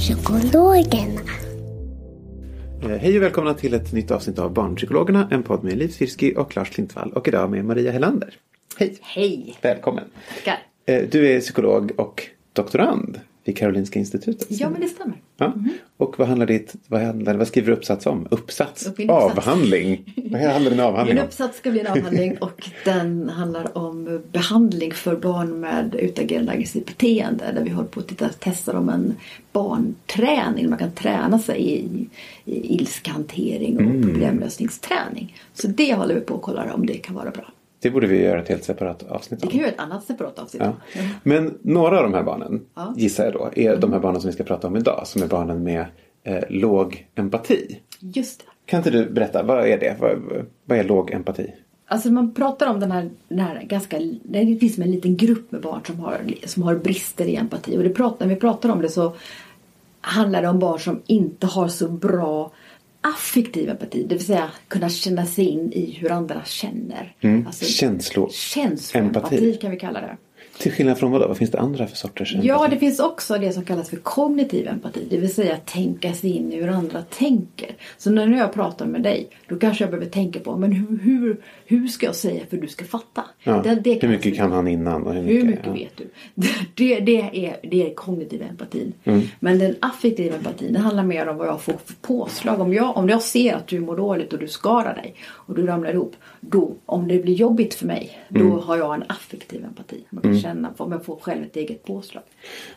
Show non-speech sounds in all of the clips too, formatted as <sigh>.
Barnpsykologerna. Eh, Hej och välkomna till ett nytt avsnitt av Barnpsykologerna, en podd med Liv Svirsky och Lars Klintvall och idag med Maria Hellander. Hej! Hej! Välkommen! Tackar. Eh, Du är psykolog och doktorand vid Karolinska institutet. Ja, men det stämmer. Ja. Och vad handlar ditt, vad, handlar, vad skriver du uppsats om? Uppsats? Uppsats. Avhandling? vad handlar din avhandling Min om? uppsats ska bli en avhandling <laughs> och den handlar om behandling för barn med utagerande aggressivt beteende. Där vi håller på att titta, testar om en barnträning. Man kan träna sig i, i ilskehantering och Mm. problemlösningsträning. Så det håller vi på att kolla om det kan vara bra. Det borde vi göra ett helt separat avsnitt Det om. kan ju vara ett annat separat avsnitt. Ja. Men några av de här barnen, Ja. gissar jag då, är de här barnen som vi ska prata om idag. Som är barnen med eh, låg empati. Just det. Kan inte du berätta, vad är det? Vad, vad är låg empati? Alltså man pratar om den här, den här ganska, det finns en liten grupp med barn som har, som har brister i empati. Och det pratar, när vi pratar om det så handlar det om barn som inte har så bra affektiv empati. Det vill säga kunna känna sig in i hur andra känner. Alltså, Känslo... känsloempati empati. kan vi kalla det. Till skillnad från vad då? Vad finns det andra för sorters empati? Ja, det finns också det som kallas för kognitiv empati. Det vill säga tänka sig in i hur andra tänker. Så när jag pratar med dig, då kanske jag behöver tänka på men hur, hur, hur ska jag säga för att du ska fatta? Ja. Det- det hur mycket kan han innan? Och hur mycket, hur mycket ja. vet du? <laughs> Det, det, är, det är kognitiv empatin. Mm. Men den affektiva empatin det handlar mer om vad jag får för påslag. Om jag, om jag ser att du mår dåligt och du skadar dig och du ramlar ihop. Då, om det blir jobbigt för mig, då Mm. har jag en affektiv empati. Man kan känna, om jag får själv ett eget påslag.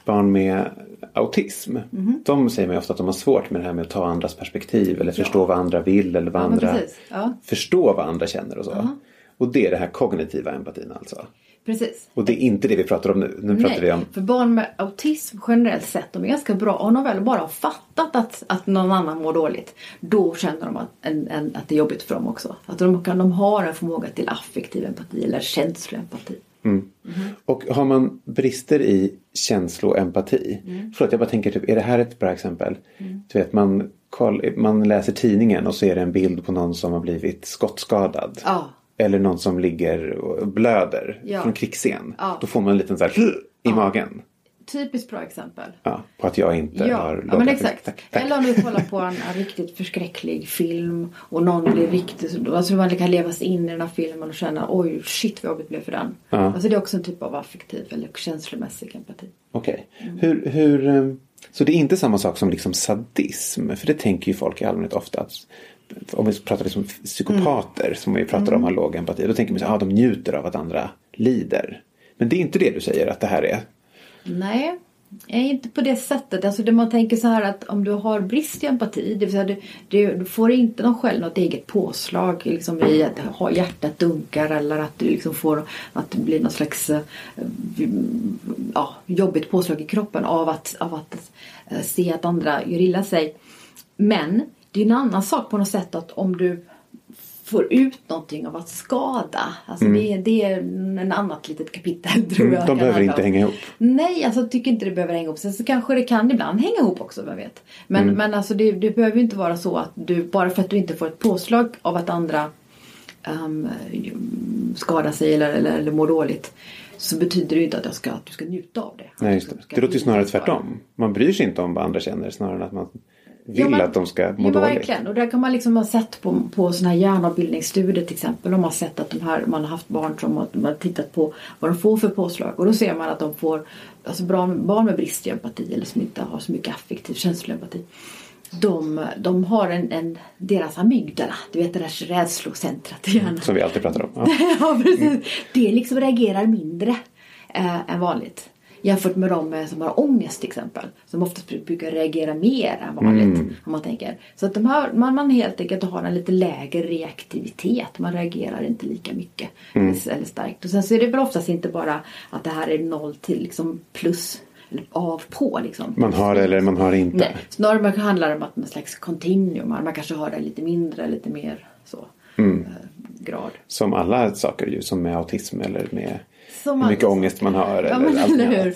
Barn med autism, Mhm. de säger ju ofta att de har svårt med det här med att ta andras perspektiv eller förstå vad andra vill eller vad Ja, andra... Ja. Förstå vad andra känner och så. Och det är det här kognitiva empatin alltså. Precis. Och det är inte det vi pratar om nu. Nu pratar Nej, vi om... för barn med autism generellt sett, de är ganska bra. Om de väl bara har fattat att, att någon annan mår dåligt, då känner de att, en, en, att det är jobbigt för dem också. Att de, kan, de har en förmåga till affektiv empati eller känsloempati. Och har man brister i känsloempati. Mm. Förlåt, jag bara tänker typ, är det här ett bra exempel? Du vet, man, man läser tidningen och så är det en bild på någon som har blivit skottskadad. Ja. Eller någon som ligger och blöder Ja. från krigsscen. Ja. Då får man en liten så här i magen. Typiskt bra exempel. Ja, på att jag inte Ja, har ja men exakt. Tack, tack. Eller om du kollar på en, riktigt förskräcklig film och någon blir riktigt... Alltså man kan leva sig in i den här filmen och känna oj shit vad jobbigt blev för den. Ja. Alltså det är också en typ av affektiv eller känslomässig empati. Okej. Mm. Hur, hur, eh, så det är inte samma sak som liksom sadism? För det tänker ju folk i allmänhet ofta att om vi pratar liksom psykopater Mm. som vi pratar om har låg empati. Då tänker man att ah, de njuter av att andra lider. Men det är inte det du säger att det här är? Nej, inte på det sättet. Alltså det man tänker så här att om du har brist i empati, det vill säga du, du, du får inte någon själv något eget påslag liksom i att hjärtat dunkar eller att du liksom får att det blir någon slags eh, ja, jobbigt påslag i kroppen av att, av att eh, se att andra gör illa sig. Men det är en annan sak på något sätt att om du får ut någonting av att skada. Alltså det, det är en annat litet kapitel <laughs> tror Mm, jag. de behöver inte hänga ihop. Nej, alltså tycker inte det behöver hänga ihop. Sen så kanske det kan ibland hänga ihop också, vem vet. Men, Mm. men alltså det, det behöver ju inte vara så att du, bara för att du inte får ett påslag av att andra um, skadar sig eller, eller, eller mår dåligt. Så betyder det inte att, jag ska, att du ska njuta av det. Nej, just det. det låter ju snarare tvärtom. Man bryr sig inte om vad andra känner snarare än att man vill Ja, men- att de ska må ja, dåligt. verkligen. Och där kan man liksom ha sett på, på såna här hjärnavbildningsstudier till exempel. De har sett att de här, man har haft barn som har, man har tittat på vad de får för påslag. Och då ser man att de får, alltså bra, barn med brist i empati eller som inte har så mycket affektiv känsloempati. De, de har en, en, deras amygdala, du vet det där rädslocentrat i hjärnan. Som vi alltid pratar om. Ja. <laughs> ja, precis. Det liksom reagerar mindre eh, än vanligt. Jämfört med de som har ångest till exempel. Som oftast bru- brukar reagera mer än vanligt. Om man tänker. Så att de här, man, man helt enkelt har en lite lägre reaktivitet. Man reagerar inte lika mycket. Eller, eller starkt. Och sen så är det väl oftast inte bara att det här är noll till liksom plus. Av på liksom. Man har eller man har inte. Nej, snarare handlar det om att man slags continuum. Man kanske har det lite mindre, lite mer så. Eh, grad. Som alla saker ju, som med autism eller med Som hur mycket ångest man har. Ja, eller annat.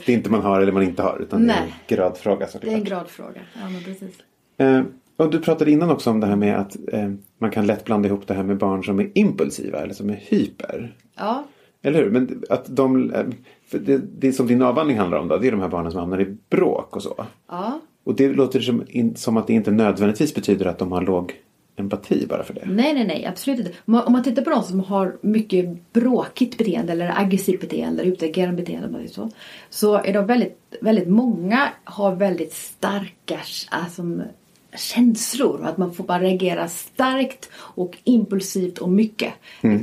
Det är inte man har eller man inte har utan det är Nej. en gradfråga Det såklart. är en gradfråga. Ja, men precis. Eh, och du pratade innan också om det här med att eh, man kan lätt blanda ihop det här med barn som är impulsiva eller som är hyper. Ja, Eller hur? Men att de, eh, det, det som din avhandling handlar om då, det är de här barnen som hamnar i bråk och så. ja. Och det låter som, som att det inte nödvändigtvis betyder att de har låg empati bara för det. Nej, nej, nej, absolut inte. Om man, om man tittar på de som har mycket bråkigt beteende eller aggressivt beteende eller utagerande beteende, säger så. Så är de väldigt, väldigt många har väldigt starka alltså, känslor. Att man får bara reagera starkt och impulsivt och mycket.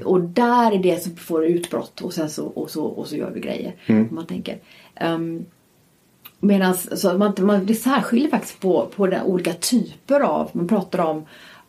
Och där är det som får utbrott och sen så, och så, och så gör vi grejer. Om man tänker. Um, Medan så man, man det särskiljer faktiskt på, på den olika typer av, man pratar om,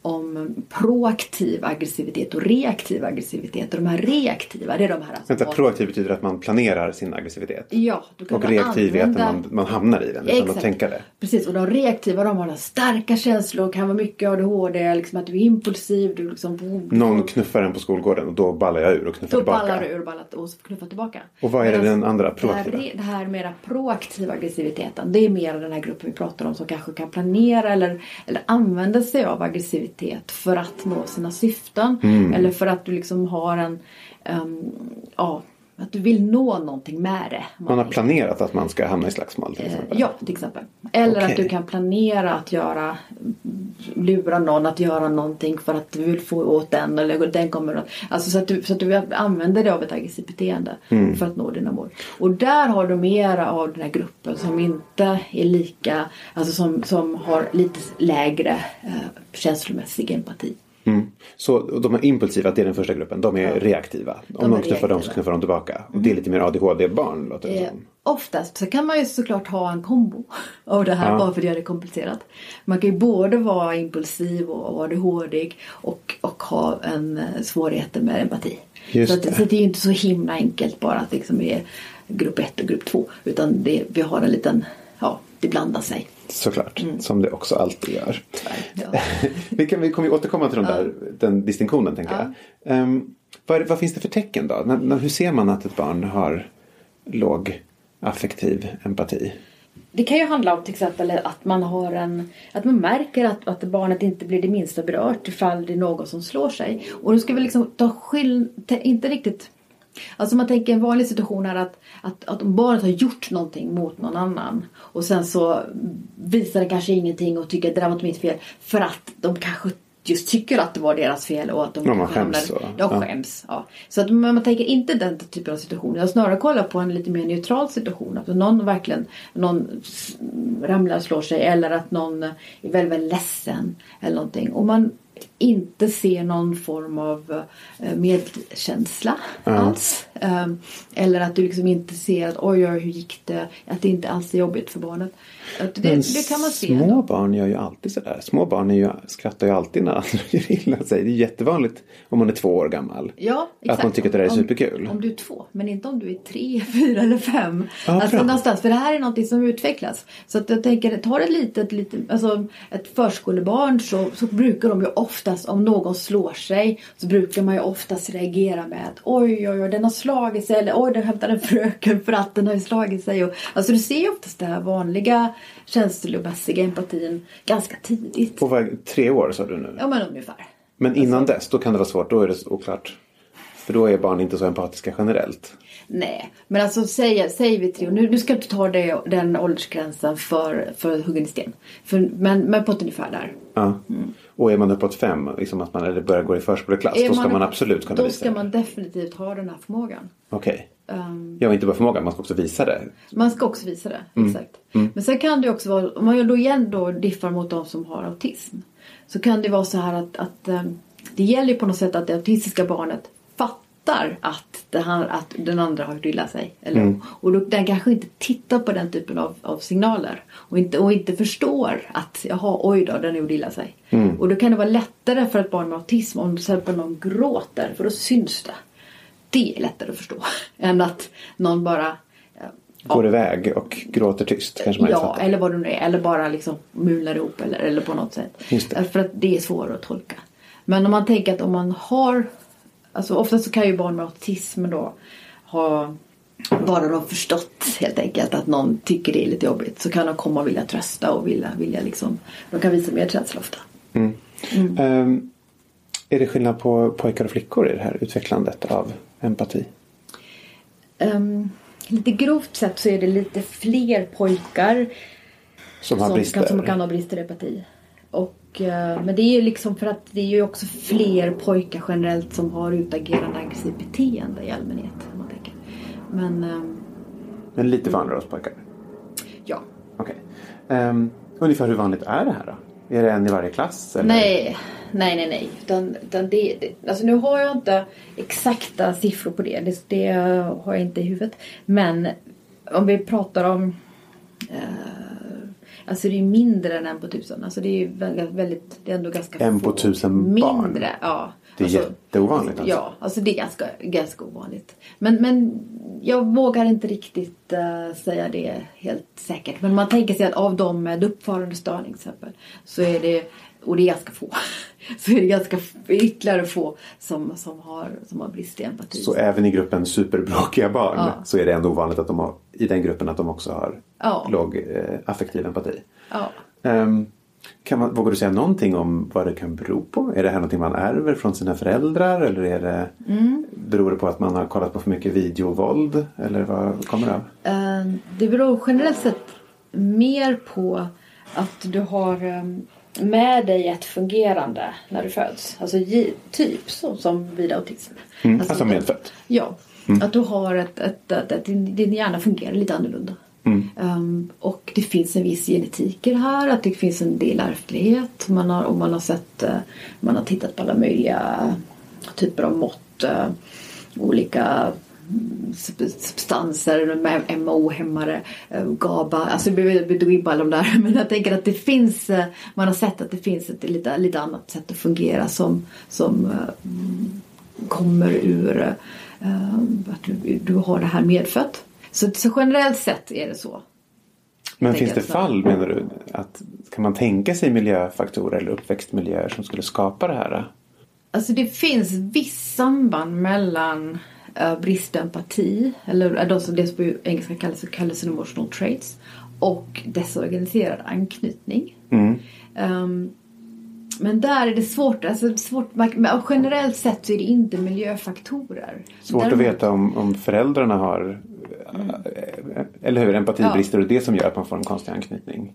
om proaktiv aggressivitet och reaktiv aggressivitet. Och de här reaktiva, det är de här som Vänta, proaktiv betyder att man planerar sin aggressivitet. Ja, då Och reaktiv är att använda- man, man hamnar i den utan att tänka det. Precis, och de reaktiva de har starka känslor, kan vara mycket ADHD, liksom att du är impulsiv, du liksom... Någon knuffar en på skolgården och då ballar jag ur och knuffar Då tillbaka. ballar du ur och ballar och knuffar tillbaka. Och vad är det den andra, det här proaktiva? Det här mera proaktiva aggressiviteten. Det är mer den här gruppen vi pratar om som kanske kan planera eller, eller använda sig av aggressivitet för att nå sina syften. Mm. Eller för att du liksom har en, ehm, ja, att du vill nå någonting med det. Man har planerat att man ska hamna i slagsmål till Eh, exempel. Ja, till exempel. Eller Okej. att du kan planera att göra lura någon att göra någonting för att du vill få åt den eller den kommer att- Alltså så att du, så att du använder dig av ett aggressivt beteende Mm. för att nå dina mål. Och där har du mera av den här gruppen som inte är lika, alltså som, som har lite lägre eh, känslomässig empati. Mm. Så de är impulsiva, det är den första gruppen. De är reaktiva. Om De någon knuffar dem så knuffar de tillbaka. Och det är lite mer ADHD-barn låter det Eh, som. oftast så kan man ju såklart ha en kombo <laughs> av det här Ja. bara för att göra det komplicerat. Man kan ju både vara impulsiv och ADHD och, och ha en eh, svårigheter med empati. Just så, att, det. så det är ju inte så himla enkelt bara att liksom är grupp 1 och grupp 2. Utan det, vi har en liten, ja, det blandar sig. Såklart, som det också alltid gör. Ja. <laughs> vi, kan, vi kommer återkomma till de där, den distinktionen tänker jag. Um, vad, vad finns det för tecken då? När, när, hur ser man att ett barn har låg affektiv empati? Det kan ju handla om till exempel att man har en att man märker att, att barnet inte blir det minsta berört ifall det är någon som slår sig. Och då ska vi liksom ta skill... te- Inte riktigt... Alltså man tänker en vanlig situation är att, att, att om barnet har gjort någonting mot någon annan och sen så visar det kanske ingenting och tycker att det där var inte mitt fel för att de kanske just tycker att det var deras fel och att de Ja, man skäms hamnar- så. De skäms. Ja. Så att man, man tänker inte den typen av situation. Jag snarare kolla på en lite mer neutral situation. Att någon verkligen någon ramlar och slår sig eller att någon är väldigt, väldigt ledsen eller någonting. Och man inte ser någon form av eh, medkänsla alls. Ehm, Eller att du liksom inte ser att oj, oj, hur gick det? Att det inte alls är jobbigt för barnet. Det, Men det kan man se. små barn gör ju alltid sådär. Små barn ju, skrattar ju alltid när andra <laughs> gör illa sig. Det är jättevanligt om man är två år gammal. Ja, exakt. Att man tycker att det där är Om- superkul. Om du är två, men inte om du är tre, <laughs> fyra eller fem. Ja, alltså bra. någonstans, för det här är någonting som utvecklas. Så att jag tänker, tar ett litet, litet alltså ett förskolebarn så, så brukar de ju oftast, om någon slår sig, så brukar man ju oftast reagera med att oj, oj, oj, den har slagit sig eller oj, den hämtar en fröken för att den har ju slagit sig. Och, alltså du ser ju oftast den här vanliga känslomässiga empatin ganska tidigt. På väg, tre år sa du nu. Ja, men ungefär. Men innan Alltså- dess, då kan det vara svårt. Då är det oklart. För då är barn inte så empatiska generellt. Nej, men alltså säger, säger vi tre, nu, nu ska inte ta det, den åldersgränsen för, för huggen i sten. För, men, men på ett ungefär där. Ja. Och är man uppåt fem, liksom att man eller börjar gå i förskoleklass, då ska man- man absolut kunna Då visa ska det. man definitivt ha den här förmågan. Okej. Ehm, Ja, inte bara förmåga, man ska också visa det. Man ska också visa det, Mm. exakt. Men sen kan det också vara, om man då igen då diffar mot de som har autism. Så kan det vara så här att, att ehm, det gäller på något sätt att det autistiska barnet fattar att, det att den andra har gjort illa sig. Eller, Mm. Och då, den kanske inte tittar på den typen av, av signaler. Och inte, och inte förstår att jaha, oj då, den gjorde illa sig. Mm. Och då kan det vara lättare för ett barn med autism om till exempel någon gråter, för då syns det. Det är lättare att förstå. <laughs> än att någon bara ja, Går iväg och gråter tyst kanske man Ja, eller vad det nu är. Eller bara liksom mular ihop eller, eller på något sätt. För att det är svårare att tolka. Men om man tänker att om man har... Alltså oftast så kan ju barn med autism då ha... Bara de förstått helt enkelt att någon tycker det är lite jobbigt så kan de komma och vilja trösta och vilja, vilja liksom... De kan visa medkänsla ofta. Ehm, är det skillnad på pojkar och flickor i det här utvecklandet av empati? Ehm, lite grovt sett så är det lite fler pojkar Som har som brister? Kan, som kan ha brister i empati. Och, eh, men det är ju liksom för att det är ju också fler pojkar generellt som har utagerande aggressivt beteende i allmänhet. Om man tänker. Men ehm, Men lite vanligare hos pojkar? ja. Okej. Ehm, ungefär hur vanligt är det här då? Är det en i varje klass? Eller? Nej, nej, nej, nej. Utan, utan det, det, alltså nu har jag inte exakta siffror på det. det. Det har jag inte i huvudet. Men om vi pratar om... Eh, alltså det är mindre än en på tusen. Alltså det är väldigt, det är ändå ganska En på tusen barn? Mindre, ja. Det är alltså, jätteovanligt alltså. Ja, alltså det är ganska, ganska ovanligt. Men, men jag vågar inte riktigt eh, säga det helt säkert. Men man tänker sig att av dem med uppförande störning till exempel. Så är det, och det är ganska få. <laughs> Så är det ganska ytterligare få som, som, har, som har brist i empati. Så även i gruppen superbråkiga barn Ja. så är det ändå ovanligt att de har, i den gruppen att de också har Ja. låg eh, affektiv empati. Ja. Ehm, kan man, vågar du säga någonting om vad det kan bero på? Är det här någonting man ärver från sina föräldrar? Eller är det, Mm. beror det på att man har kollat på för mycket videovåld? Eller vad kommer det av? Eh, Det beror generellt sett mer på att du har eh, med dig ett fungerande när du föds. Alltså typ så som vid autism. Mm, alltså medfött? Ja. Att du har ett, ett, ett, ett din, hjärna fungerar lite annorlunda. Um, och det finns en viss genetik i det här. Att det finns en del ärftlighet. Man har, och man har sett, eh, man har tittat på alla möjliga typer av mått. eh, olika mm, sub- substanser, MO-hämmare, eh, GABA. Alltså vi behöver inte gå in på alla de där. <laughs> Men jag tänker att det finns, man har sett att det finns ett lite, lite annat sätt att fungera som, som mm, kommer ur att du, du har det här medfött. Så, så generellt sett är det så. Men finns det fall menar du? Att, kan man tänka sig miljöfaktorer eller uppväxtmiljöer som skulle skapa det här? Alltså det finns viss samband mellan uh, brist empati, eller uh, de som det som på engelska kallas, kallas emotional traits, och desorganiserad anknytning. Um, men där är det svårt. Alltså svårt generellt sett så är det inte miljöfaktorer. Svårt att Däremot- veta om, om föräldrarna har eh, eller hur, empatibrister och det som gör att man får en konstig anknytning.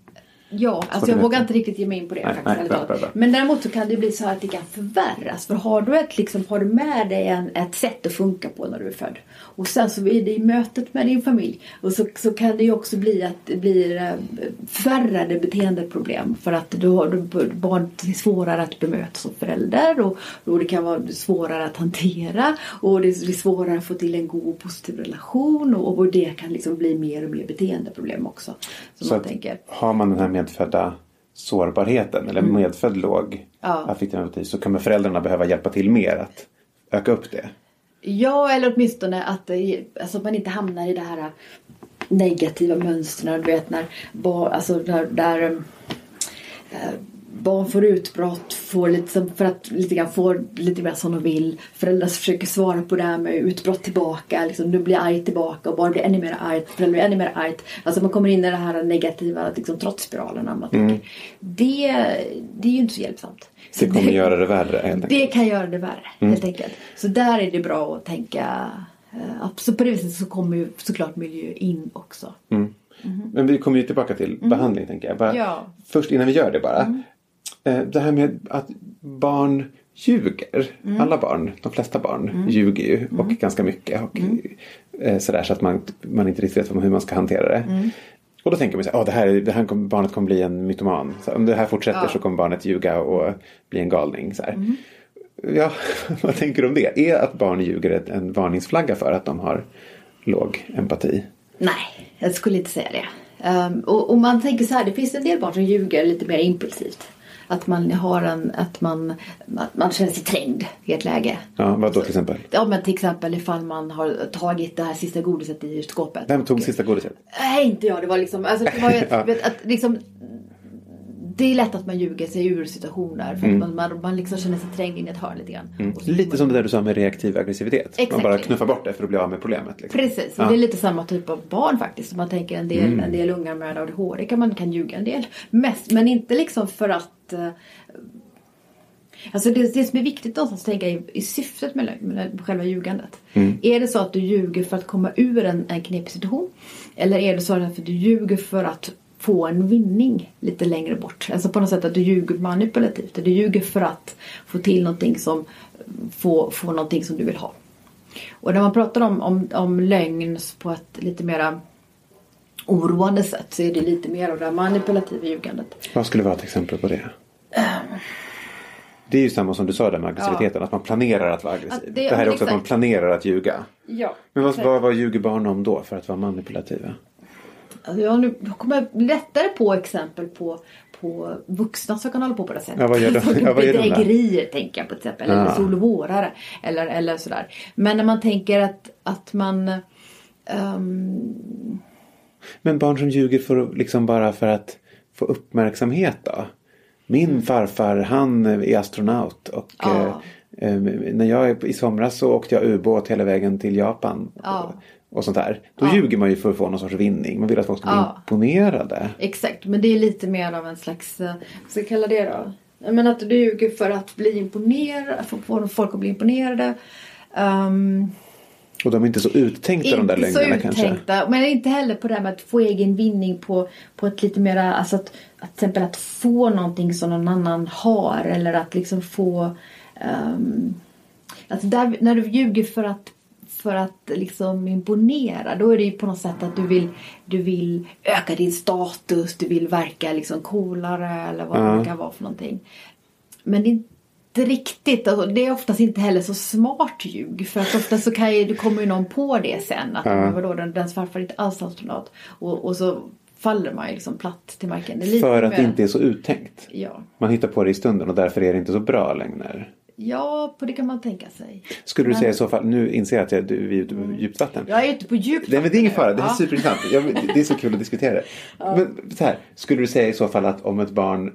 Ja, alltså jag vågar inte riktigt ge mig in på det. Nej, faktiskt, nej, bra, bra. Men däremot så kan det bli så att det kan förvärras. För har du, ett, liksom, har du med dig en, ett sätt att funka på när du är född och sen så är det i mötet med din familj och så, så kan det ju också bli att det blir eh, förvärrade beteendeproblem för att du har, du, barn är svårare att bemöta som förälder och, och det kan vara svårare att hantera och det blir svårare att få till en god och positiv relation och, och det kan liksom bli mer och mer beteendeproblem också. Som Så man tänker. har man den här medfödda sårbarheten eller medfödd låg Mm. Ja. affektiv empati så kommer föräldrarna behöva hjälpa till mer att öka upp det. Ja, eller åtminstone att, det- alltså, att man inte hamnar i det här negativa mönstren. Du vet när, alltså, där, där eh, barn får utbrott, får lite för att lite grann får lite mer som de vill. Föräldrar försöker svara på det här med utbrott tillbaka. Liksom, du blir arg tillbaka och barn blir ännu mer argt. Föräldrar blir ännu mer argt. Alltså man kommer in i den här negativa liksom, trotsspiralen. Man Mm. Det, det är ju inte så hjälpsamt. Så Det kommer göra det värre helt det kan göra det värre Mm. helt enkelt. Så där är det bra att tänka. eh, Så på det viset så kommer ju såklart miljö in också. Men vi kommer ju tillbaka till behandling tänker jag. Bara, Mm. Ja. Mm. Först innan vi gör det bara. Eh, Det här med att barn ljuger. Mm. Alla barn, de flesta barn ljuger ju och ganska mycket. Och, Mm. eh, sådär så att man, man inte riktigt vet hur man ska hantera det. Mm. Och då tänker man så här, "Åh, det här, det här kommer, barnet kommer bli en mytoman. Så om det här fortsätter så kommer barnet ljuga och bli en galning. Så. Mm. Ja, <laughs> vad tänker du om det? Är att barn ljuger en varningsflagga för att de har låg empati? Nej, jag skulle inte säga det. Ehm, och, och man tänker så här, det finns en del barn som ljuger lite mer impulsivt. Att man har en, att man, att man känner sig trängd i ett läge. Ja, vad då till exempel? Ja men till exempel ifall man har tagit det här sista godiset i skåpet. Vem tog Och- sista godiset? Nej inte jag, det var liksom, alltså, det var ju, <laughs> Ja. att liksom det är lätt att man ljuger sig ur situationer för att man, man, man liksom känner sig trängd in i ett hörn lite grann. Så- Lite som det där du sa med reaktiv aggressivitet. Man Exakt. bara knuffar bort det för att bli av med problemet. Liksom. Precis, och Ja. det är lite samma typ av barn faktiskt. Man tänker en del, en del ungar med ADHD kan man kan ljuga en del. Mest, men inte liksom för att eh, Alltså det, det som är viktigt någonstans att tänka i, i syftet med, med själva ljugandet. Är det så att du ljuger för att komma ur en, en knepig situation? Eller är det så att du ljuger för att få en vinning lite längre bort? Alltså på något sätt att du ljuger manipulativt. Du ljuger för att få till någonting som få, få någonting som du vill ha. Och när man pratar om, om, om lögn på ett lite mera oroande sätt så är det lite mer av det här manipulativa ljugandet. Vad skulle vara ett exempel på det? Det är ju samma som du sa där med aggressiviteten. Att man planerar att vara aggressiv. Att det, det- här är också att man exakt. planerar att ljuga. Ja. Men vad, vad, vad ljuger barn om då för att vara manipulativa? Alltså jag nu kommer lättare på exempel på, på vuxna som kan hålla på på det sättet. Ja, vad gör de- <laughs> ja, vad gör? Bedrägerier tänker jag på till exempel. Eller sol och vårare. Eller, eller sådär. Men när man tänker att, att man ehm, Men barn som ljuger för, liksom bara för att få uppmärksamhet då? Min Mm. farfar han är astronaut och Ja. eh, när jag i somras så åkte jag ubåt hela vägen till Japan. Ja. Och, sånt där. Då ljuger man ju för att få någon sorts vinning. Man vill att folk ska bli Ja. imponerade. Exakt, men det är lite mer av en slags, eh, vad ska jag kalla det då? Menar att du ljuger för att bli imponerad, för att få folk att bli imponerade. Um, Och de är inte så uttänkta de där inte så lögnerna kanske. uttänkta, men inte heller på det här med att få egen vinning på, på ett lite mera, alltså att, att till exempel att få någonting som någon annan har eller att liksom få, um, alltså där, när du ljuger för att för att liksom imponera då är det ju på något sätt att du vill, du vill öka din status, du vill verka liksom coolare eller vad Ja. det kan vara för någonting. Men det är inte riktigt, alltså, det är oftast inte heller så smart ljug. För att ofta så kan ju, kommer ju någon på det sen. Att Ja. vadå, den, den farfar är inte alls astronaut. Och, och så faller man ju liksom platt till marken. För att det inte är så uttänkt. Ja. Man hittar på det i stunden och därför är det inte så bra lögner. Ja, på det kan man tänka sig. Skulle du Men- säga i så fall, nu inser jag att jag, du, vi är ute på djupt vatten. Jag är ute på djupt Nej men det är ingen fara, det är Ja. superintressant. Det är så kul att diskutera det. Men så här, skulle du säga i så fall att om ett barn,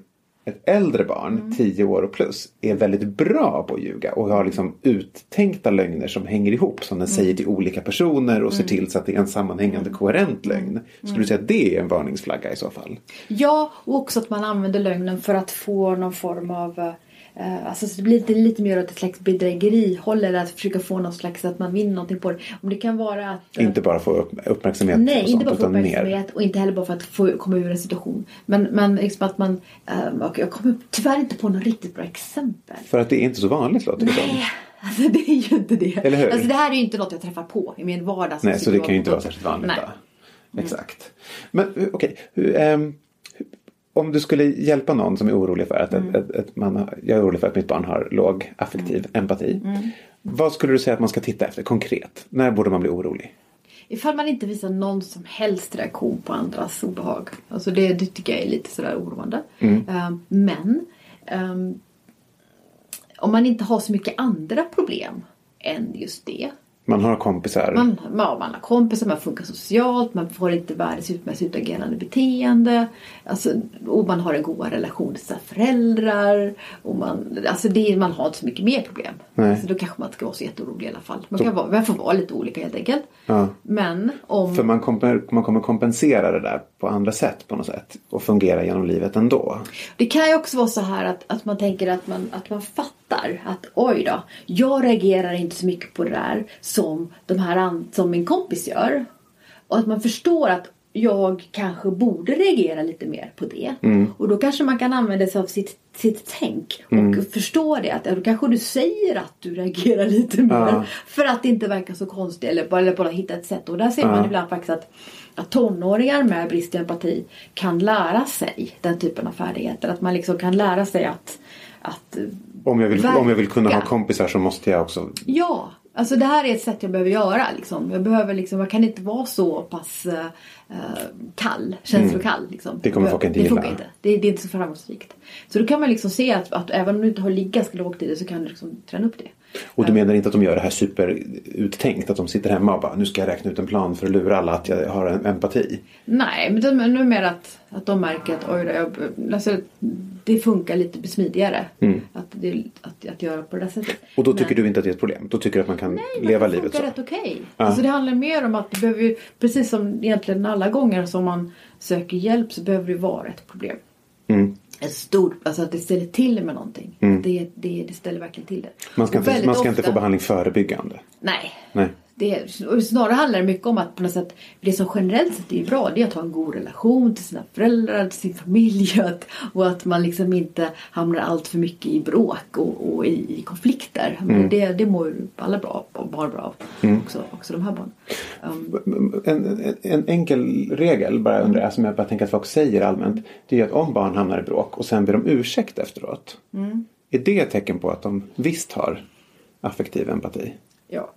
ett äldre barn, Mm. 10 år och plus, är väldigt bra på att ljuga och har liksom uttänkta lögner som hänger ihop, som den Mm. säger till olika personer och ser till så att det är en sammanhängande koherent lögn. Mm. Skulle du säga att det är en varningsflagga i så fall? Ja, och också att man använder lögnen för att få någon form av eh, Alltså så det blir lite, lite mer åt ett slags bedrägerihåll eller att försöka få någon slags att man vinner någonting på det. Om det kan vara att... eh, Inte bara få upp, uppmärksamhet Nej, och inte sånt, bara för utan mer. uppmärksamhet och inte heller bara för att få komma ur en situation. Men, men liksom att man... eh, och jag kommer tyvärr inte på något riktigt bra exempel. För att det är inte så vanligt låter det. Nej, <laughs> alltså det är ju inte det. Eller hur? Alltså det här är ju inte något jag träffar på i min vardag. Nej, så det kan ju inte vara särskilt vanligt Nej. Exakt. Men eh, okej, ehm, hur- om du skulle hjälpa någon som är orolig för att Mm. ett, ett, man, har- jag är orolig för att mitt barn har låg affektiv empati. Mm. Vad skulle du säga att man ska titta efter konkret? När borde man bli orolig? Ifall man inte visar någon som helst reaktion på andras obehag. Alltså det, det tycker jag är lite sådär oroande. Ehm, men ehm, om man inte har så mycket andra problem än just det. Man har kompisar. Man, ja, man har kompisar, man funkar socialt, man får inte världens mest utagerande beteende. Alltså, och man har en god relation till sina föräldrar. Och man, alltså det, man har inte så mycket mer problem. Nej. Så då kanske man inte ska vara så jätteorolig i alla fall. Man, kan vara, man får vara lite olika helt enkelt. Ja. Men om... För man kommer, man kommer kompensera det där på andra sätt på något sätt. Och fungera genom livet ändå. Det kan ju också vara så här att, att man tänker att man, att man fattar att oj då, jag reagerar inte så mycket på det där som, de här, som min kompis gör. Och att man förstår att jag kanske borde reagera lite mer på det. Och då kanske man kan använda sig av sitt, sitt tänk och förstå det. Att ja, då kanske du säger att du reagerar <laughs> lite mer. Ja. För att det inte verkar så konstigt eller bara, eller bara hitta ett sätt. Och där ser man ibland faktiskt att, att tonåringar med brist i empati kan lära sig den typen av färdigheter. Att man liksom kan lära sig att, att Om jag, vill, om jag vill kunna ha kompisar så måste jag också Ja, alltså det här är ett sätt jag behöver göra. Liksom. Jag, behöver liksom, jag kan inte vara så pass eh, kall, känslokall. Liksom. Mm. Det kommer folk inte det funkar gilla. inte. Det, det är inte så framgångsrikt. Så då kan man liksom se att, att även om du inte har ligga ganska lågt i det så kan du liksom träna upp det. Och du menar inte att de gör det här superuttänkt? Att de sitter hemma och bara nu ska jag räkna ut en plan för att lura alla att jag har en empati? Nej, men det, nu mer att, att de märker att oj jag, alltså, det funkar lite smidigare att, det, att, att göra på det där sättet. Mm. Och då tycker Men- du inte att det är ett problem? Då tycker du att man kan Nej, leva det livet så? funkar rätt okej. Alltså det handlar mer om att det behöver ju, precis som egentligen alla gånger som man söker hjälp så behöver det vara ett problem. Mm. Ett stort, alltså att det ställer till med någonting. Det, det, det ställer verkligen till det. Man ska, inte, man ska inte ofta- få behandling förebyggande? Nej. Nej. Det, snarare handlar det mycket om att på något sätt, det som generellt sett är bra det är att ha en god relation till sina föräldrar, till sin familj <laughs> att, och att man liksom inte hamnar allt för mycket i bråk och, och i, i konflikter. Men det, det mår alla bra och barn bra av. Också, också de här barnen. Um, En, en, en enkel regel bara undrar jag, som jag bara tänker att folk säger allmänt. Det är att om barn hamnar i bråk och sen ber de ursäkt efteråt. Är det ett tecken på att de visst har affektiv empati? ja.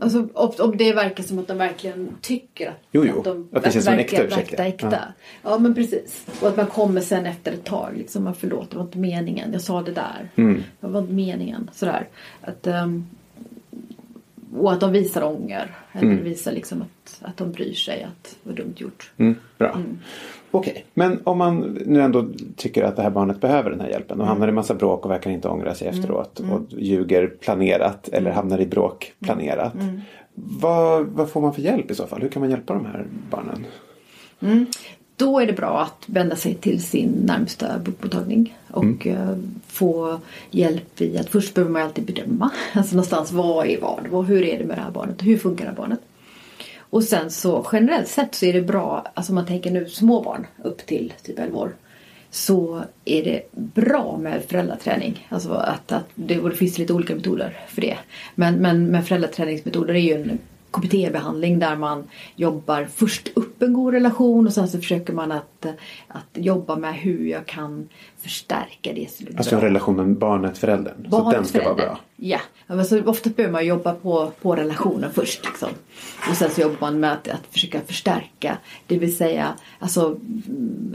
Alltså om, om det verkar som att de verkligen tycker att, Jo, jo. att de Att det känns verkar- äkta ursäkt, verkar ja. äkta. Ja. men precis. Och att man kommer sen efter ett tag. Liksom, man, förlåt, det var inte meningen. Jag sa det där. Mm. Det var inte meningen. Sådär. Att, ehm, och att de visar ånger. Eller visar liksom att, att de bryr sig. Att det var dumt gjort. Mm, bra. Okej, men om man nu ändå tycker att det här barnet behöver den här hjälpen och hamnar i massa bråk och verkar inte ångra sig efteråt och ljuger planerat eller hamnar i bråk planerat. Vad, vad får man för hjälp i så fall? Hur kan man hjälpa de här barnen? Då är det bra att vända sig till sin närmsta BUP-mottagning och eh, få hjälp i att först behöver man alltid bedöma. <laughs> Alltså någonstans vad är vad? vad? Hur är det med det här barnet? Hur funkar det här barnet? Och sen så generellt sett så är det bra, alltså om man tänker nu små barn upp till typ 11 år. Så är det bra med föräldraträning. Alltså att, att det, det finns lite olika metoder för det. Men, men med föräldraträningsmetoder är ju en KBT-behandling där man jobbar först upp en god relation och sen så försöker man att, att jobba med hur jag kan förstärka det som är Alltså relationen barnet-föräldern. Så den ska vara bra. Ja, men så ofta behöver man jobba på, på relationen först. Liksom. Och sen så jobbar man med att, att försöka förstärka. Det vill säga alltså mm,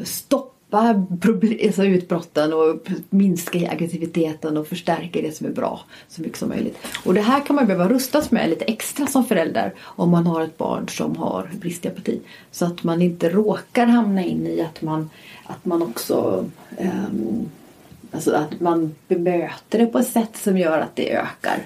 dämpa alltså utbrotten och minska aggressiviteten och förstärka det som är bra så mycket som möjligt. Och det här kan man behöva rustas med lite extra som förälder om man har ett barn som har brist i apati. Så att man inte råkar hamna in i att man, att man också um, Alltså att man bemöter det på ett sätt som gör att det ökar.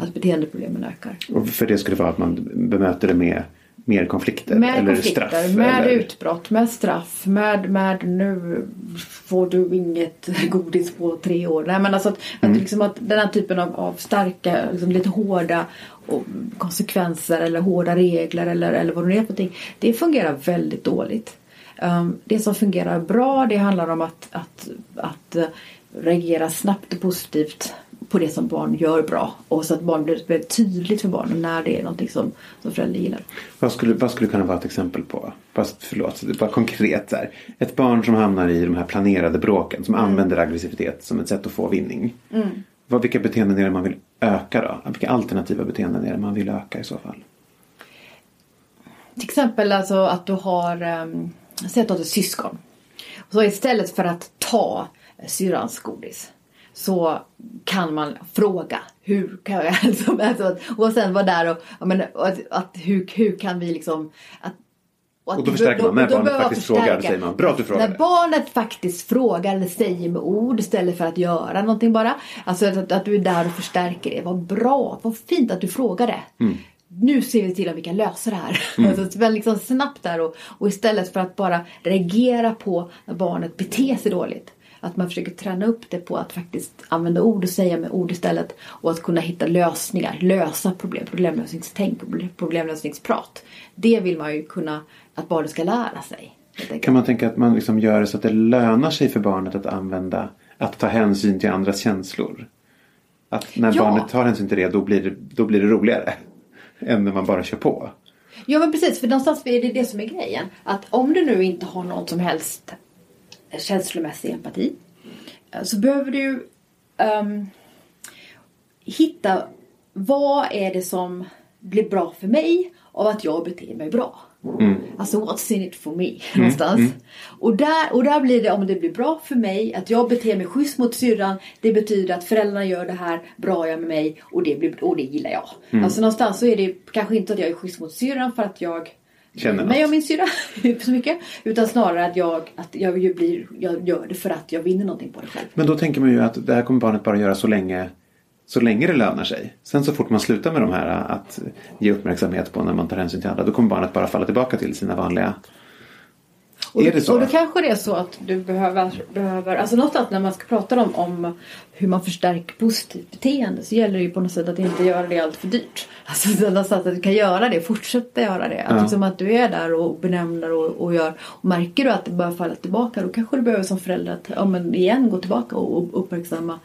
Att beteendeproblemen ökar. Och för det skulle vara att man bemöter det med mer konflikter Med eller konflikter, straff. med eller... utbrott, med straff, med, med nu får du inget <laughs> godis på tre år. Nej, men alltså att, att, liksom att den här typen av, av starka, liksom lite hårda konsekvenser eller hårda regler eller, eller vad det nu är för någonting. Det fungerar väldigt dåligt. Um, det som fungerar bra det handlar om att, att, att eh, reagera snabbt och positivt på det som barn gör bra. Och så att barn blir väldigt tydligt för barnen när det är någonting som, som föräldrar gillar. Vad skulle, vad skulle kunna vara ett exempel på? Fast förlåt, bara konkret här. Ett barn som hamnar i de här planerade bråken som använder aggressivitet som ett sätt att få vinning. Vad, vilka beteenden är det man vill öka då? Vilka alternativa beteenden är det man vill öka i så fall? Till exempel alltså att du har, um, säg att du har syskon. Så istället för att ta syrrans godis så kan man fråga hur kan jag alltså, <laughs> alltså, och sen vara där och, men, och att, att hur, hur kan vi liksom att, och, att, då förstärker man när barnet faktiskt frågar. Säger man, bra att du frågar. När barnet faktiskt frågar eller säger med ord istället för att göra någonting bara. Alltså att, att du är där och förstärker det. Vad bra, vad fint att du frågade. Mm. Nu ser vi till att vi kan lösa det här. Mm. <laughs> Alltså, liksom snabbt där och, och istället för att bara reagera på när barnet beter sig dåligt. Att man försöker träna upp det på att faktiskt använda ord och säga med ord istället. Och att kunna hitta lösningar, lösa problem, problemlösningstänk och problemlösningsprat. Det vill man ju kunna att barnet ska lära sig. Kan man tänka att man liksom gör det så att det lönar sig för barnet att använda, att ta hänsyn till andras känslor? Att när ja. barnet tar hänsyn till det då blir det, då blir det roligare. <laughs> Än när man bara kör på. Ja men precis, för någonstans är det det som är grejen. Att om du nu inte har någon som helst känslomässig empati. Så behöver du um, hitta vad är det som blir bra för mig av att jag beter mig bra. Mm. Alltså what's in it for me mm. <laughs> någonstans. Mm. Och, där, och där blir det om det blir bra för mig att jag beter mig schysst mot syrran. Det betyder att föräldrarna gör det här bra jag med mig och det, blir, och det gillar jag. Mm. Alltså någonstans så är det kanske inte att jag är schysst mot syrran för att jag Känner mig och min syrra så mycket. Utan snarare att jag, att jag, blir, jag gör det för att jag vinner någonting på det själv. Men då tänker man ju att det här kommer barnet bara göra så länge så länge det lönar sig. Sen så fort man slutar med de här att ge uppmärksamhet på när man tar hänsyn till andra då kommer barnet bara falla tillbaka till sina vanliga och, är det så? Och då kanske det är så att du behöver, behöver alltså någonstans när man ska prata om, om hur man förstärker positivt beteende så gäller det ju på något sätt att inte göra det allt för dyrt. <laughs> Alltså någonstans att du kan göra det, fortsätta göra det. Att, ja. liksom att du är där och benämner och, och gör. Och märker du att det börjar falla tillbaka då kanske du behöver som förälder att ja, men igen gå tillbaka och uppmärksamma.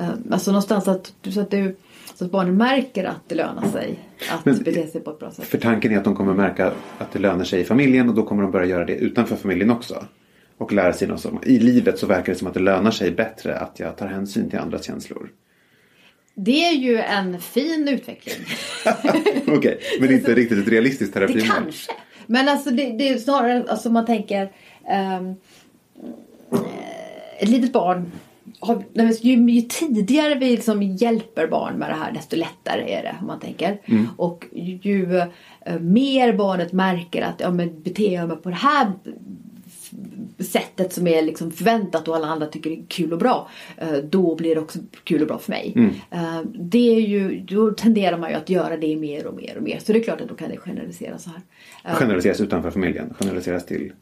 Uh, alltså någonstans att, så att du så att barnen märker att det lönar sig att Men, bete sig på ett bra sätt. För tanken är att de kommer märka att det lönar sig i familjen och då kommer de börja göra det utanför familjen också. Och lära sig något som, i livet så verkar det som att det lönar sig bättre att jag tar hänsyn till andras känslor. Det är ju en fin utveckling. <laughs> Okej, okay, men inte riktigt ett realistiskt terapimål. Det kanske. Men alltså det, det är snarare, alltså man tänker um, ett litet barn har, ju, ju tidigare vi liksom hjälper barn med det här desto lättare är det om man tänker. Mm. Och ju, ju uh, mer barnet märker att ja, men beter jag mig på det här sättet som är liksom förväntat och alla andra tycker det är kul och bra. Uh, då blir det också kul och bra för mig. Mm. Uh, det är ju, då tenderar man ju att göra det mer och mer och mer. Så det är klart att då kan det generaliseras så här. Generaliseras utanför familjen? Generaliseras till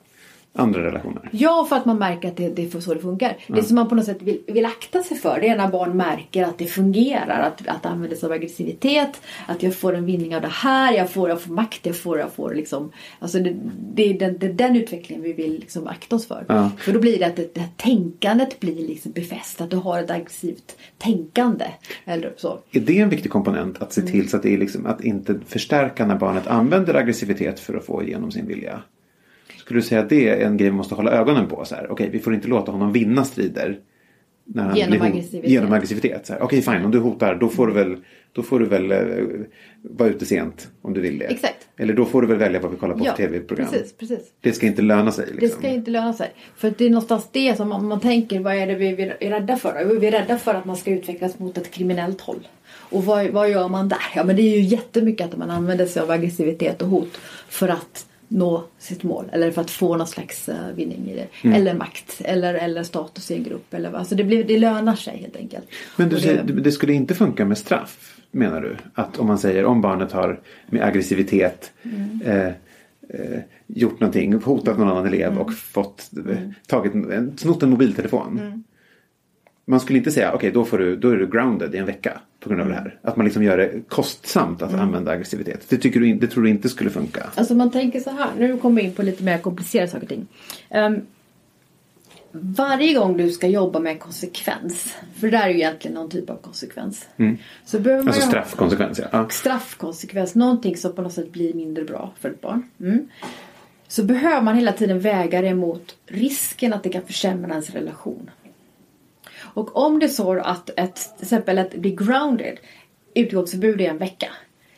andra relationer. Ja, för att man märker att det, det är så det funkar. Ja. Det som man på något sätt vill, vill akta sig för det är när barn märker att det fungerar. Att, att använda sig av aggressivitet. Att jag får en vinning av det här. Jag får, jag får makt. Jag får, jag får liksom. Alltså det, det är den, det, den utvecklingen vi vill liksom akta oss för. Ja. För då blir det att det, det här tänkandet blir liksom befäst. Att du har ett aggressivt tänkande. Eller så. Är det en viktig komponent att se till mm. så att det är liksom att inte förstärka när barnet använder aggressivitet för att få igenom sin vilja? Skulle du säga att det är en grej vi måste hålla ögonen på? Okej, okay, vi får inte låta honom vinna strider. När genom blir, aggressivitet. Genom aggressivitet. Okej, okay, fine, om du hotar då får du väl, då får du väl uh, vara ute sent om du vill det. Exakt. Eller då får du väl välja vad vi kollar på ja, för tv-program. Precis, precis. Det ska inte löna sig. Liksom. Det ska inte löna sig. För det är någonstans det som man, man tänker, vad är det vi är rädda för? Vi är rädda för att man ska utvecklas mot ett kriminellt håll. Och vad, vad gör man där? Ja men det är ju jättemycket att man använder sig av aggressivitet och hot för att nå sitt mål eller för att få någon slags uh, vinning i det. Mm. Eller makt eller, eller status i en grupp. Eller, alltså det, blir, det lönar sig helt enkelt. Men du säger, det, det skulle inte funka med straff menar du? Att om man säger om barnet har med aggressivitet mm. eh, eh, gjort någonting, hotat någon annan elev mm. och fått, mm. tagit, snott en mobiltelefon. Mm man skulle inte säga okej okay, då, då är du grounded i en vecka på grund av det här. Att man liksom gör det kostsamt att mm. använda aggressivitet. Det, tycker du, det tror du inte skulle funka? Alltså man tänker så här, nu kommer vi in på lite mer komplicerade saker och ting. Um, varje gång du ska jobba med konsekvens, för det där är ju egentligen någon typ av konsekvens. Mm. Så behöver man alltså straffkonsekvens ja. ja. Straffkonsekvens, någonting som på något sätt blir mindre bra för ett barn. Mm. Så behöver man hela tiden väga det mot risken att det kan försämra ens relation. Och om det är så att ett, till exempel att bli grounded, utegångsförbud i en vecka.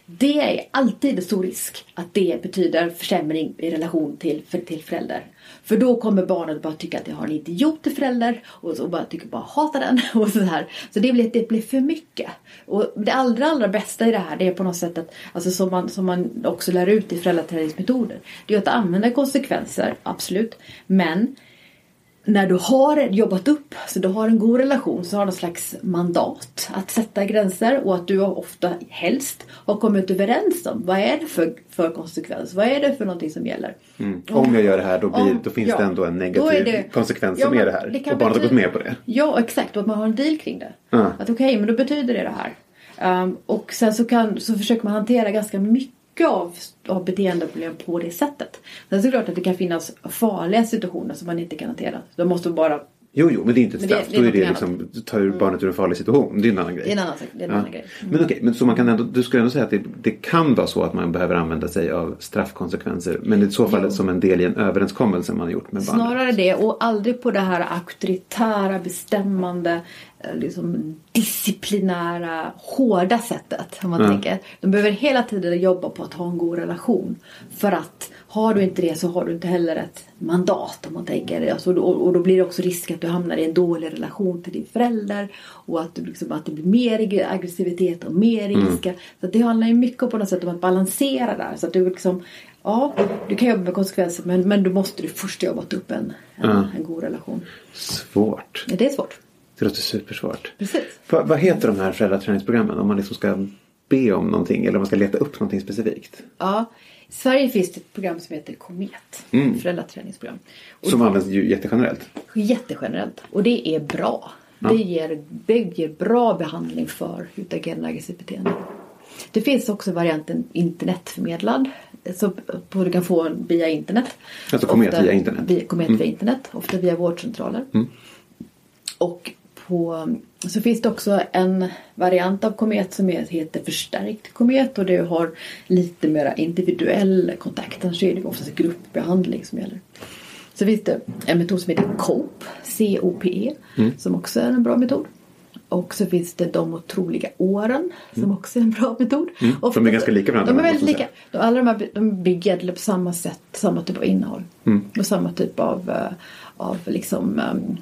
Det är alltid en stor risk att det betyder försämring i relation till, för, till förälder. För då kommer barnet bara tycka att jag har en idiot till förälder och så bara tycker bara hata den <laughs> och så här. Så det blir, det blir för mycket. Och det allra allra bästa i det här det är på något sätt att, alltså som man, som man också lär ut i föräldraträningsmetoder. Det är att använda konsekvenser, absolut. Men när du har jobbat upp, så du har en god relation, så har du någon slags mandat att sätta gränser och att du ofta helst har kommit överens om vad är det för, för konsekvens, vad är det för någonting som gäller. Mm. Om jag gör det här då, blir, Om- då finns ja, det ändå en negativ är det- konsekvens Ja, som är men det här. det och barnet har gått med på det. Ja, exakt. Och att man har en deal kring det. Ja. Att okej, men då betyder det det här. Um, och sen så, kan, så försöker man hantera ganska mycket av, av beteendeproblem på det sättet. Sen så är det klart att det kan finnas farliga situationer som man inte kan hantera. Då måste bara Jo, jo, men det är inte ett det- straff. det är då är det Mm. liksom, ta ur barnet ur en farlig situation. Det är en annan grej. Det är en annan. Det är en Ja. annan grej. Men okej, men så man kan ändå, du skulle ändå säga att det, det kan vara så att man behöver använda sig av straffkonsekvenser. Men i så fall Jo. som en del i en överenskommelse man har gjort med barnet. Snarare det och aldrig på det här auktoritära, bestämmande, liksom disciplinära, hårda sättet. Om man Ja. tänker. De behöver hela tiden jobba på att ha en god relation. För att har du inte det så har du inte heller ett mandat om man tänker. Alltså, och, och då blir det också risk att du hamnar i en dålig relation till din förälder. Och att, du liksom, att det blir mer aggressivitet och mer ilska. Så att det handlar ju mycket på något sätt om att balansera där. Så att du liksom Ja, du kan jobba med konsekvenser men, men du måste du först jobbat upp en, en, Ja. en god relation. Svårt. Ja, det är svårt. Det låter supersvårt. Precis. Vad, vad heter de här föräldraträningsprogrammen? Om man liksom ska be om någonting eller om man ska leta upp någonting specifikt. Ja, I Sverige finns det ett program som heter Komet. Föräldraträningsprogram. Och Som används ju jättegenerellt. Jättegenerellt. Och det är bra. Det, ger, det ger bra behandling för utagerande aggressivt beteende. Det finns också varianten internetförmedlad. Så på- du kan få via internet. Alltså Komet Ofta via internet. Via, komet via internet. Ofta via vårdcentraler. Och på, så finns det också en variant av komet som heter förstärkt komet och det har lite mera individuell kontakt. Annars är det oftast gruppbehandling som gäller. Så finns det en metod som heter COPE, C-O-P-E, E, som också är en bra metod. Och så finns det de otroliga åren som också är en bra metod. Ofta- De är ganska lika varandra, De är väldigt lika. De, alla de här de bygger på samma sätt, samma typ av innehåll. Och samma typ av, eh, av liksom, mm,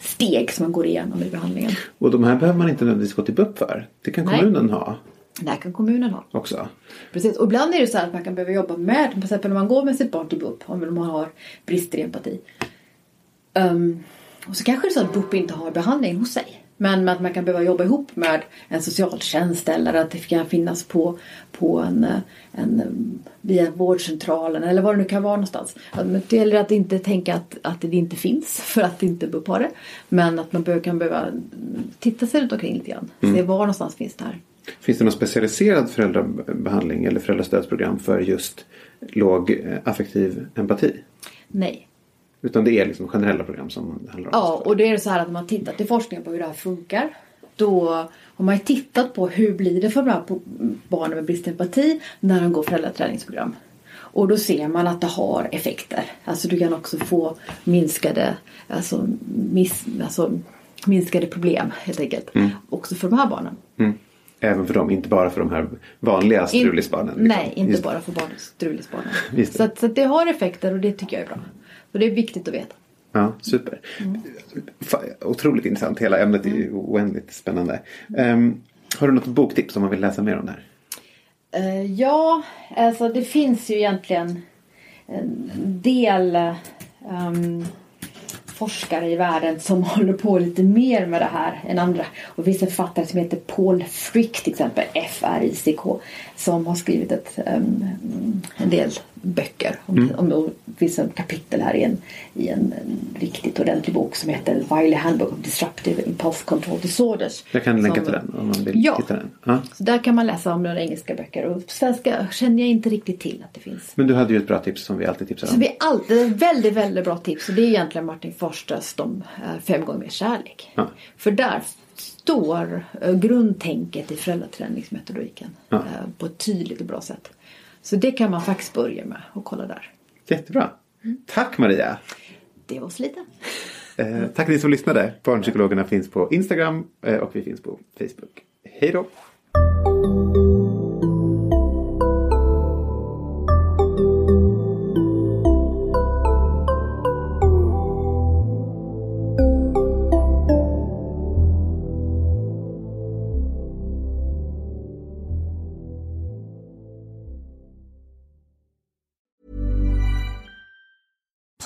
steg som man går igenom i behandlingen. Och de här behöver man inte nödvändigtvis gå till BUP för. Det kan Nej. kommunen ha Det här kan kommunen ha. också. Precis. Och ibland är det så här att man kan behöva jobba med, till exempel när man går med sitt barn till BUP, om man har brister i empati. Ehm, och så kanske det är så att BUP inte har behandling hos sig. Men att man kan behöva jobba ihop med en socialtjänst eller att det kan finnas på, på en, en, via vårdcentralen eller vad det nu kan vara någonstans. Det gäller att inte tänka att, att det inte finns <laughs> för att inte BUP har det. Men att man kan behöva titta sig runt omkring lite grann. Se var någonstans finns det här. Finns det någon specialiserad föräldrabehandling eller föräldrastödsprogram för just låg affektiv empati? Nej. Utan det är liksom generella program som det handlar om? Ja, och det är så här att när man tittar till forskningen på hur det här funkar. Då har man ju tittat på hur blir det för de här barnen med brist empati när de går föräldraträningsprogram. Och då ser man att det har effekter. Alltså du kan också få minskade, alltså, miss, alltså, minskade problem helt enkelt. Också för de här barnen. Mm. Även för dem, inte bara för de här vanliga strulisbarnen? liksom. Nej, inte Just- bara för barn, strulisbarnen. <laughs> Så, att, så att det har effekter och det tycker jag är bra. Och det är viktigt att veta. Ja, super. Mm. Otroligt intressant. Hela ämnet är ju oändligt spännande. Ehm, har du något boktips om man vill läsa mer om det här? Eh, ja, alltså det finns ju egentligen en del ehm, forskare i världen som <laughs> håller på lite mer med det här än andra. Och det finns en författare som heter Paul Frick till exempel, F-R-I-C-K, som har skrivit ett, ehm, en del böcker. Om, om, och det finns en kapitel här i en, i en, en riktigt ordentlig bok som heter Wiley Handbook of Disruptive Impulse Control Disorders. Jag kan länka Som- till den om man vill Ja. titta den. Ja. så där kan man läsa om några engelska böcker och svenska känner jag inte riktigt till att det finns. Men du hade ju ett bra tips som vi alltid tipsar Så om. vi är alltid väldigt, väldigt bra tips och det är egentligen Martin Forsters de eh, fem gånger mer kärlek. Ja. För där står eh, grundtänket i föräldraträningsmetodiken Ja. eh, på ett tydligt och bra sätt. Så det kan man faktiskt börja med och kolla där. Jättebra. Tack Maria! Det var så lite. Eh, tack ni som lyssnade. Barnpsykologerna finns på Instagram eh, och vi finns på Facebook. Hej då!